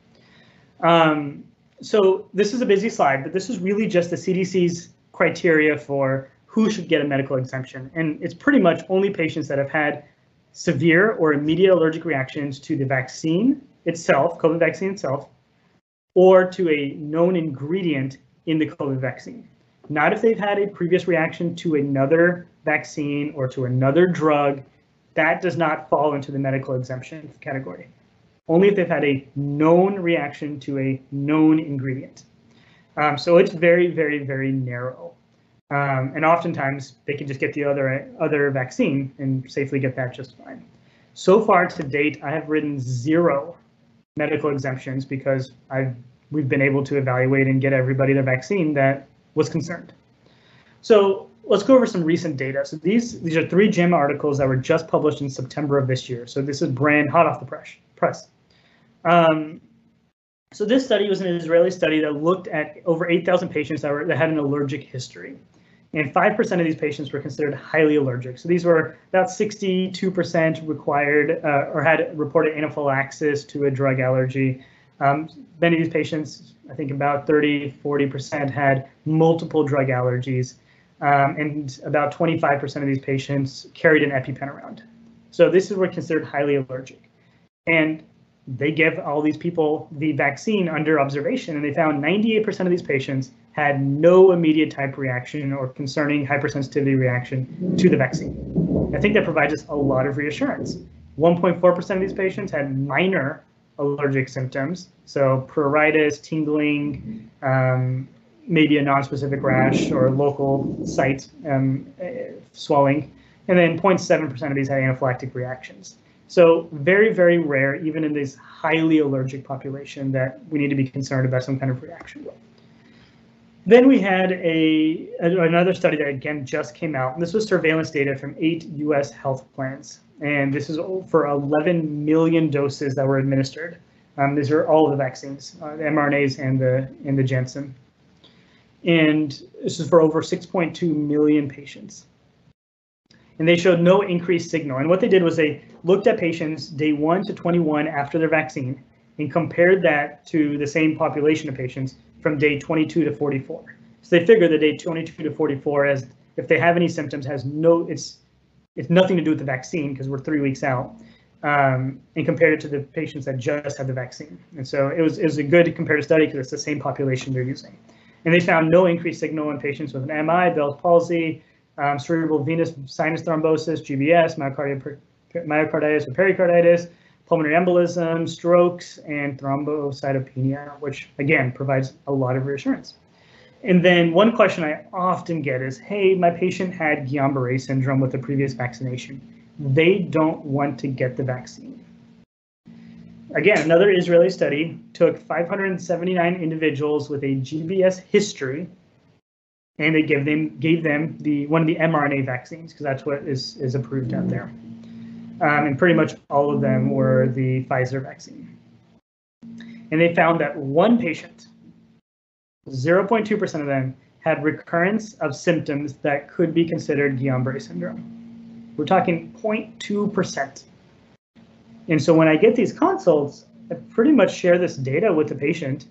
Um, so this is a busy slide, but this is really just the CDC's criteria for who should get a medical exemption. And it's pretty much only patients that have had severe or immediate allergic reactions to the vaccine itself, COVID vaccine itself, or to a known ingredient in the COVID vaccine. Not if they've had a previous reaction to another vaccine or to another drug, that does not fall into the medical exemption category. Only if they've had a known reaction to a known ingredient. Um, so it's very, very, very narrow. Um, and oftentimes they can just get the other other vaccine and safely get that just fine. So far to date, I have written zero medical exemptions because I've we've been able to evaluate and get everybody the vaccine that was concerned. So let's go over some recent data. So these these are three JAMA articles that were just published in September of this year. So this is brand hot off the press. Press. Um, so this study was an Israeli study that looked at over 8,000 patients that were that had an allergic history and 5% of these patients were considered highly allergic. So these were about 62% required uh, or had reported anaphylaxis to a drug allergy. Um, many of these patients, I think about 30, 40% had multiple drug allergies, um, and about 25% of these patients carried an EpiPen around. So this is what considered highly allergic. And they give all these people the vaccine under observation, and they found 98% of these patients had no immediate type reaction or concerning hypersensitivity reaction to the vaccine. I think that provides us a lot of reassurance. 1.4% of these patients had minor allergic symptoms, so pruritus, tingling, um, maybe a non-specific rash or local site um, swelling, and then 0.7% of these had anaphylactic reactions. So very, very rare, even in this highly allergic population, that we need to be concerned about some kind of reaction. with. Then we had a, another study that again just came out. And this was surveillance data from eight U.S. health plans, and this is for 11 million doses that were administered. Um, these are all the vaccines, uh, the mRNAs and the and the Janssen. And this is for over 6.2 million patients. And they showed no increased signal. And what they did was they looked at patients day 1 to 21 after their vaccine and compared that to the same population of patients from day 22 to 44. So they figure the day 22 to 44 as if they have any symptoms has no it's it's nothing to do with the vaccine because we're three weeks out um, and compared it to the patients that just had the vaccine. And so it was, it was a good comparative study because it's the same population they're using. And they found no increased signal in patients with an MI, Bell's palsy, um, cerebral venous sinus thrombosis, GBS, myocarditis or pericarditis, pulmonary embolism, strokes, and thrombocytopenia, which again provides a lot of reassurance. And then one question I often get is, hey, my patient had Guillain-Barré syndrome with the previous vaccination. They don't want to get the vaccine. Again, another Israeli study took 579 individuals with a GBS history, and they gave them gave them the one of the mRNA vaccines because that's what is is approved out there. Um, and pretty much all of them were the Pfizer vaccine. And they found that one patient 0.2% of them had recurrence of symptoms that could be considered Guillain-Barré syndrome. We're talking 0.2%. And so when I get these consults, I pretty much share this data with the patient,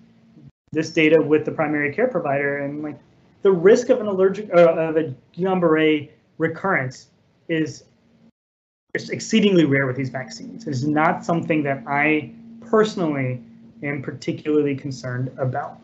this data with the primary care provider, and like the risk of an allergic uh, of a Guillain-Barré recurrence is exceedingly rare with these vaccines. It's not something that I personally am particularly concerned about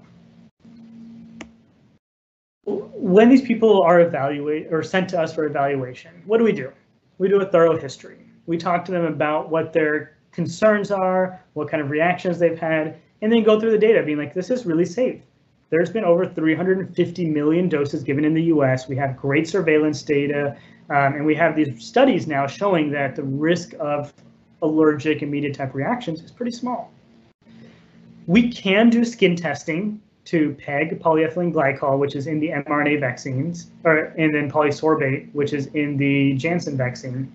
when these people are evaluated or sent to us for evaluation, what do we do? We do a thorough history. We talk to them about what their concerns are, what kind of reactions they've had, and then go through the data being like, this is really safe. There's been over 350 million doses given in the US. We have great surveillance data, um, and we have these studies now showing that the risk of allergic immediate type reactions is pretty small. We can do skin testing to PEG, polyethylene glycol, which is in the mRNA vaccines, or and then polysorbate, which is in the Janssen vaccine.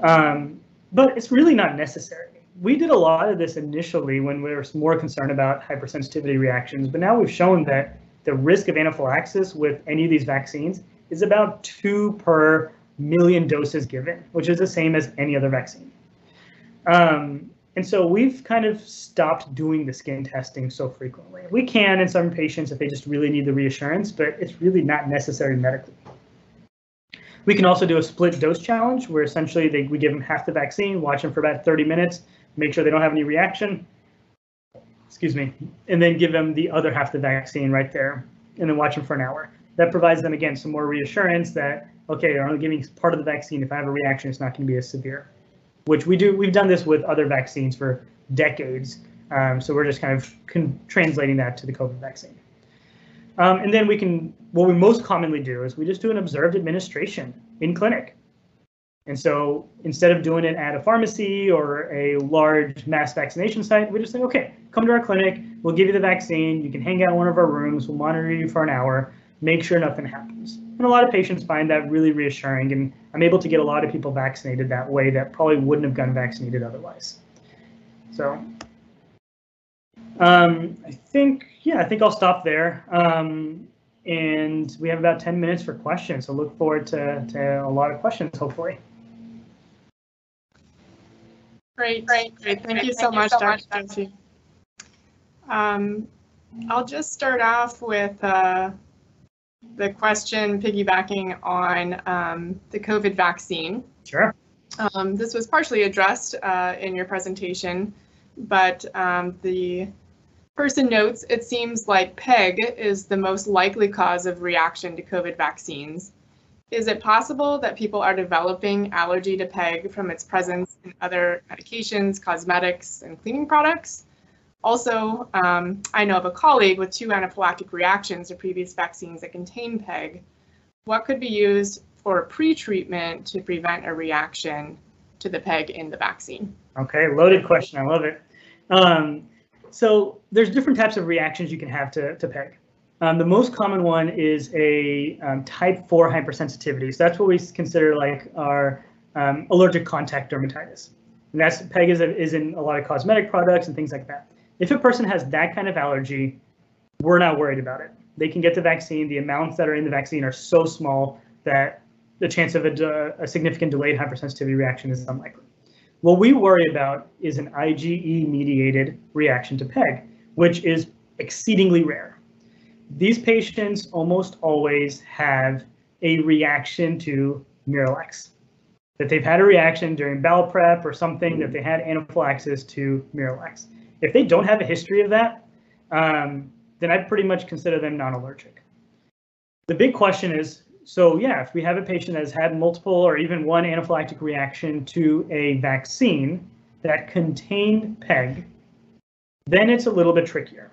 Um, but it's really not necessary. We did a lot of this initially when we were more concerned about hypersensitivity reactions, but now we've shown that the risk of anaphylaxis with any of these vaccines is about two per million doses given, which is the same as any other vaccine. Um, and so we've kind of stopped doing the skin testing so frequently. We can in some patients if they just really need the reassurance, but it's really not necessary medically. We can also do a split dose challenge where essentially they, we give them half the vaccine, watch them for about 30 minutes, make sure they don't have any reaction, excuse me, and then give them the other half of the vaccine right there, and then watch them for an hour. That provides them, again, some more reassurance that, okay, they're only giving part of the vaccine. If I have a reaction, it's not going to be as severe which we do. We've done this with other vaccines for decades. Um, so we're just kind of translating that to the COVID vaccine. Um, and then we can, what we most commonly do is we just do an observed administration in clinic. And so instead of doing it at a pharmacy or a large mass vaccination site, we just say, okay, come to our clinic, we'll give you the vaccine, you can hang out in one of our rooms, we'll monitor you for an hour, make sure nothing happens. And a lot of patients find that really reassuring, and I'm able to get a lot of people vaccinated that way that probably wouldn't have gotten vaccinated otherwise. So um, I think, yeah, I think I'll stop there. Um, and we have about 10 minutes for questions, so look forward to, to a lot of questions, hopefully. Great, great, great. Thank, Thank you so much, Dr. Joshi. Um, I'll just start off with uh, the question piggybacking on um, the COVID vaccine. Sure. Um, this was partially addressed uh, in your presentation, but um, the person notes it seems like PEG is the most likely cause of reaction to COVID vaccines. Is it possible that people are developing allergy to PEG from its presence in other medications, cosmetics, and cleaning products? Also, um, I know of a colleague with two anaphylactic reactions to previous vaccines that contain PEG. What could be used for pre-treatment to prevent a reaction to the PEG in the vaccine? Okay, loaded question. I love it. Um, so there's different types of reactions you can have to, to PEG. Um, the most common one is a um, type 4 hypersensitivity. So that's what we consider like our um, allergic contact dermatitis. And that's PEG is, a, is in a lot of cosmetic products and things like that. If a person has that kind of allergy, we're not worried about it. They can get the vaccine. The amounts that are in the vaccine are so small that the chance of a, a significant delayed hypersensitivity reaction is unlikely. What we worry about is an IgE mediated reaction to PEG, which is exceedingly rare. These patients almost always have a reaction to Miralax, that they've had a reaction during bowel prep or something that they had anaphylaxis to Miralax. If they don't have a history of that, um, then I pretty much consider them non-allergic. The big question is, so yeah, if we have a patient that has had multiple or even one anaphylactic reaction to a vaccine that contained PEG, then it's a little bit trickier.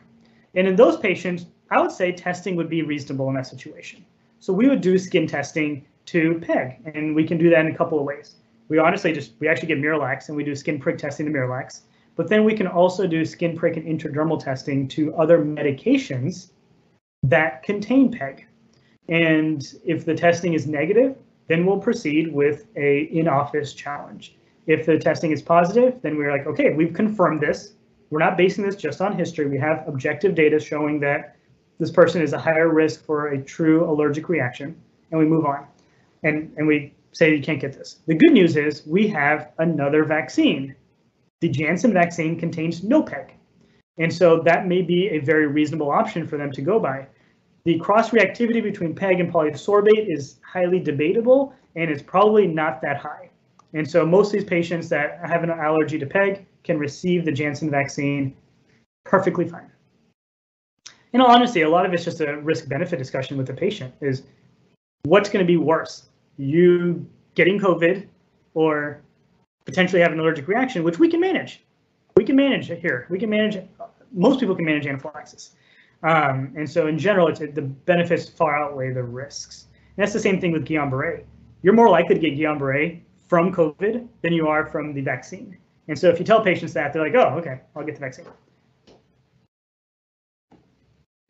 And in those patients, I would say testing would be reasonable in that situation. So we would do skin testing to PEG, and we can do that in a couple of ways. We honestly just, we actually get Miralax and we do skin prick testing to Miralax, but then we can also do skin prick and intradermal testing to other medications that contain PEG. And if the testing is negative, then we'll proceed with a in-office challenge. If the testing is positive, then we're like, okay, we've confirmed this. We're not basing this just on history. We have objective data showing that this person is a higher risk for a true allergic reaction, and we move on. And, and we say you can't get this. The good news is we have another vaccine. The Janssen vaccine contains no PEG. And so that may be a very reasonable option for them to go by. The cross-reactivity between PEG and polysorbate is highly debatable, and it's probably not that high. And so most of these patients that have an allergy to PEG can receive the Janssen vaccine perfectly fine. In all honesty, a lot of it's just a risk-benefit discussion with the patient is what's going to be worse, you getting COVID or potentially have an allergic reaction, which we can manage. We can manage it here. We can manage, most people can manage anaphylaxis. Um, and so in general, it's, the benefits far outweigh the risks. And that's the same thing with Guillain-Barré. You're more likely to get Guillain-Barré from COVID than you are from the vaccine. And so if you tell patients that, they're like, oh, okay, I'll get the vaccine.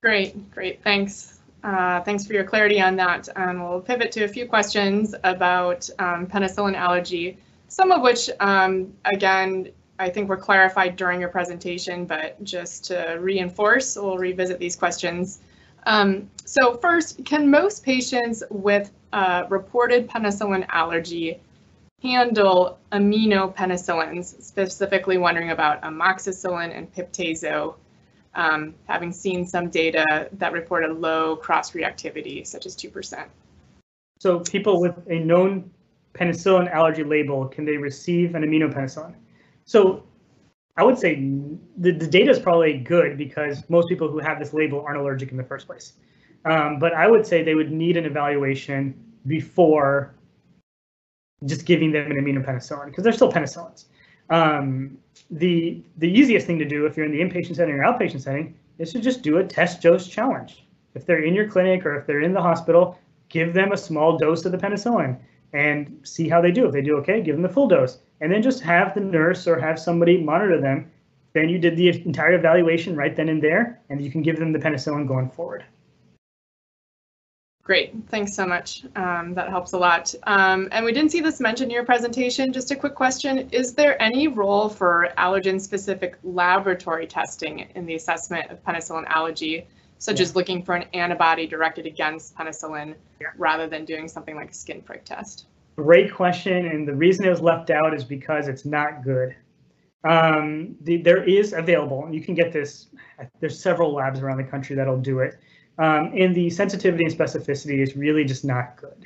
Great, great, thanks. Uh, thanks for your clarity on that. And we'll pivot to a few questions about um, penicillin allergy, some of which, um, again, I think were clarified during your presentation, but just to reinforce, we'll revisit these questions. Um, so first, can most patients with uh, reported penicillin allergy handle aminopenicillins, specifically wondering about amoxicillin and piptazo, um, having seen some data that reported low cross-reactivity, such as 2%. So people with a known penicillin allergy label, can they receive an aminopenicillin? So I would say the, the data is probably good because most people who have this label aren't allergic in the first place. Um, but I would say they would need an evaluation before just giving them an aminopenicillin because they're still penicillins. Um, the the easiest thing to do if you're in the inpatient setting or outpatient setting is to just do a test dose challenge. If they're in your clinic or if they're in the hospital, give them a small dose of the penicillin and see how they do. If they do okay, give them the full dose and then just have the nurse or have somebody monitor them. Then you did the entire evaluation right then and there, and you can give them the penicillin going forward. Great, thanks so much. Um, that helps a lot. Um, and we didn't see this mentioned in your presentation. Just a quick question. Is there any role for allergen-specific laboratory testing in the assessment of penicillin allergy, such yeah. as looking for an antibody directed against penicillin yeah. rather than doing something like a skin prick test? Great question, and the reason it was left out is because it's not good. Um, the, there is available, and you can get this. There's several labs around the country that'll do it, um, and the sensitivity and specificity is really just not good.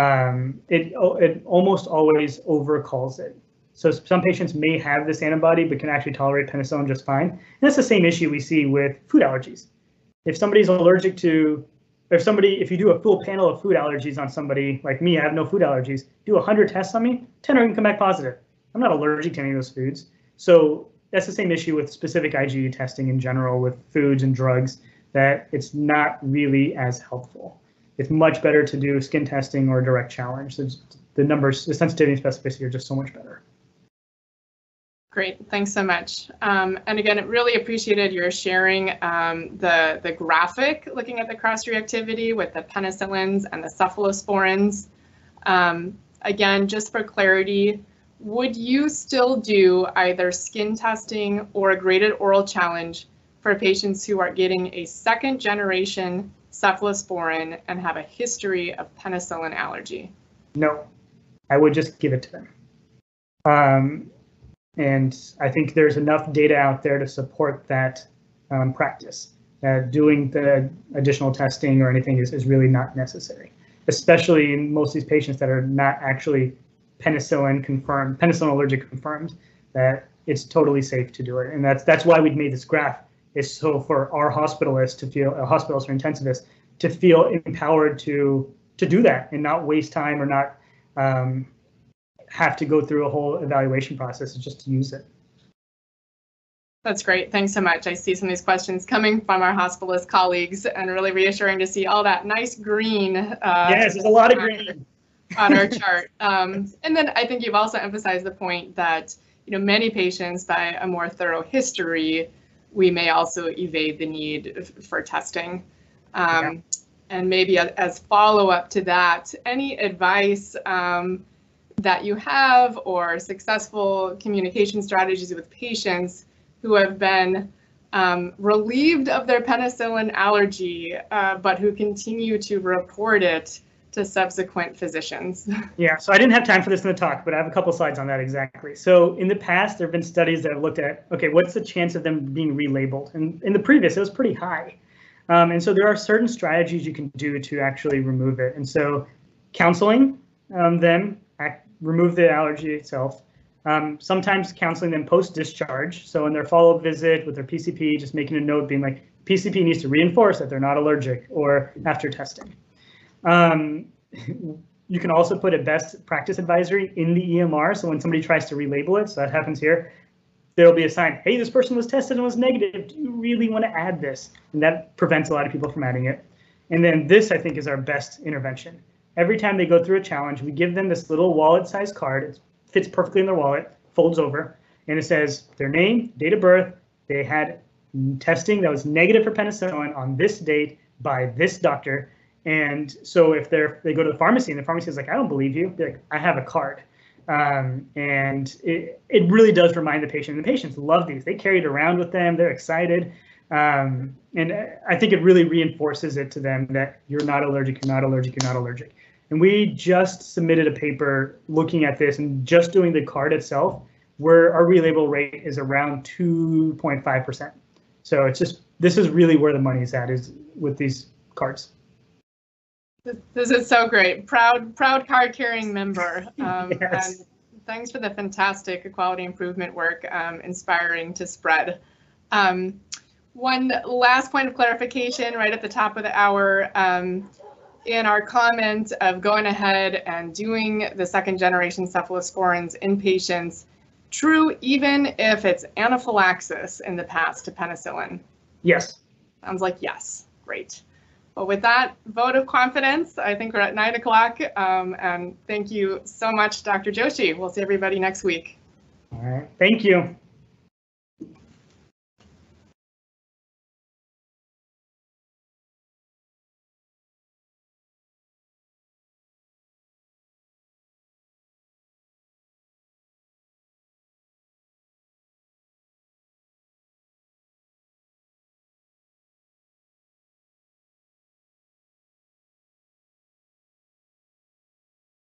Um, it it almost always overcalls it. So some patients may have this antibody but can actually tolerate penicillin just fine. And that's the same issue we see with food allergies. If somebody's allergic to if somebody, if you do a full panel of food allergies on somebody like me, I have no food allergies, do 100 tests on me, 10 are going to come back positive. I'm not allergic to any of those foods. So that's the same issue with specific IgE testing in general with foods and drugs, that it's not really as helpful. It's much better to do skin testing or direct challenge. the numbers, the sensitivity and specificity are just so much better. Great, thanks so much. Um, and again, really appreciated your sharing um, the, the graphic looking at the cross-reactivity with the penicillins and the cephalosporins. Um, again, just for clarity, would you still do either skin testing or a graded oral challenge for patients who are getting a second generation cephalosporin and have a history of penicillin allergy? No, I would just give it to them. Um, and I think there's enough data out there to support that um, practice. That doing the additional testing or anything is, is really not necessary, especially in most of these patients that are not actually penicillin confirmed, penicillin allergic confirmed, that it's totally safe to do it. And that's that's why we've made this graph is so for our hospitalists to feel, uh, hospitals or intensivists to feel empowered to to do that and not waste time or not um, have to go through a whole evaluation process just to use it. That's great. Thanks so much. I see some of these questions coming from our hospitalist colleagues and really reassuring to see all that nice green. Uh, yes, there's a lot of green on our chart. Um, and then I think you've also emphasized the point that you know many patients by a more thorough history, we may also evade the need for testing. Um, yeah. And maybe as follow up to that, any advice um, that you have or successful communication strategies with patients who have been um, relieved of their penicillin allergy, uh, but who continue to report it to subsequent physicians. Yeah, so I didn't have time for this in the talk, but I have a couple slides on that exactly. So in the past, there have been studies that have looked at, okay, what's the chance of them being relabeled? And in the previous, it was pretty high. Um, and so there are certain strategies you can do to actually remove it. And so counseling um, them, act, remove the allergy itself, um, sometimes counseling them post-discharge. So in their follow-up visit with their PCP, just making a note being like, PCP needs to reinforce that they're not allergic or after testing. Um, you can also put a best practice advisory in the EMR. So when somebody tries to relabel it, so that happens here, there'll be a sign, hey, this person was tested and was negative. Do you really want to add this? And that prevents a lot of people from adding it. And then this, I think, is our best intervention. Every time they go through a challenge, we give them this little wallet sized card. It fits perfectly in their wallet, folds over, and it says their name, date of birth, they had testing that was negative for penicillin on this date by this doctor. And so if they're they go to the pharmacy and the pharmacy is like, I don't believe you, like, I have a card. Um, and it, it really does remind the patient. And the patients love these. They carry it around with them. They're excited. Um, and I think it really reinforces it to them that you're not allergic, you're not allergic, you're not allergic. And we just submitted a paper looking at this and just doing the card itself, where our relabel rate is around 2.5%. So it's just, this is really where the money is at is with these cards. This is so great. Proud, proud card carrying member. Um, yes. And thanks for the fantastic quality improvement work, um, inspiring to spread. Um, one last point of clarification right at the top of the hour. Um, in our comment of going ahead and doing the second generation cephalosporins in patients true even if it's anaphylaxis in the past to penicillin? Yes. Sounds like yes. Great. Well, with that vote of confidence, I think we're at nine o'clock. Um, and thank you so much, Dr. Joshi. We'll see everybody next week. All right. Thank you.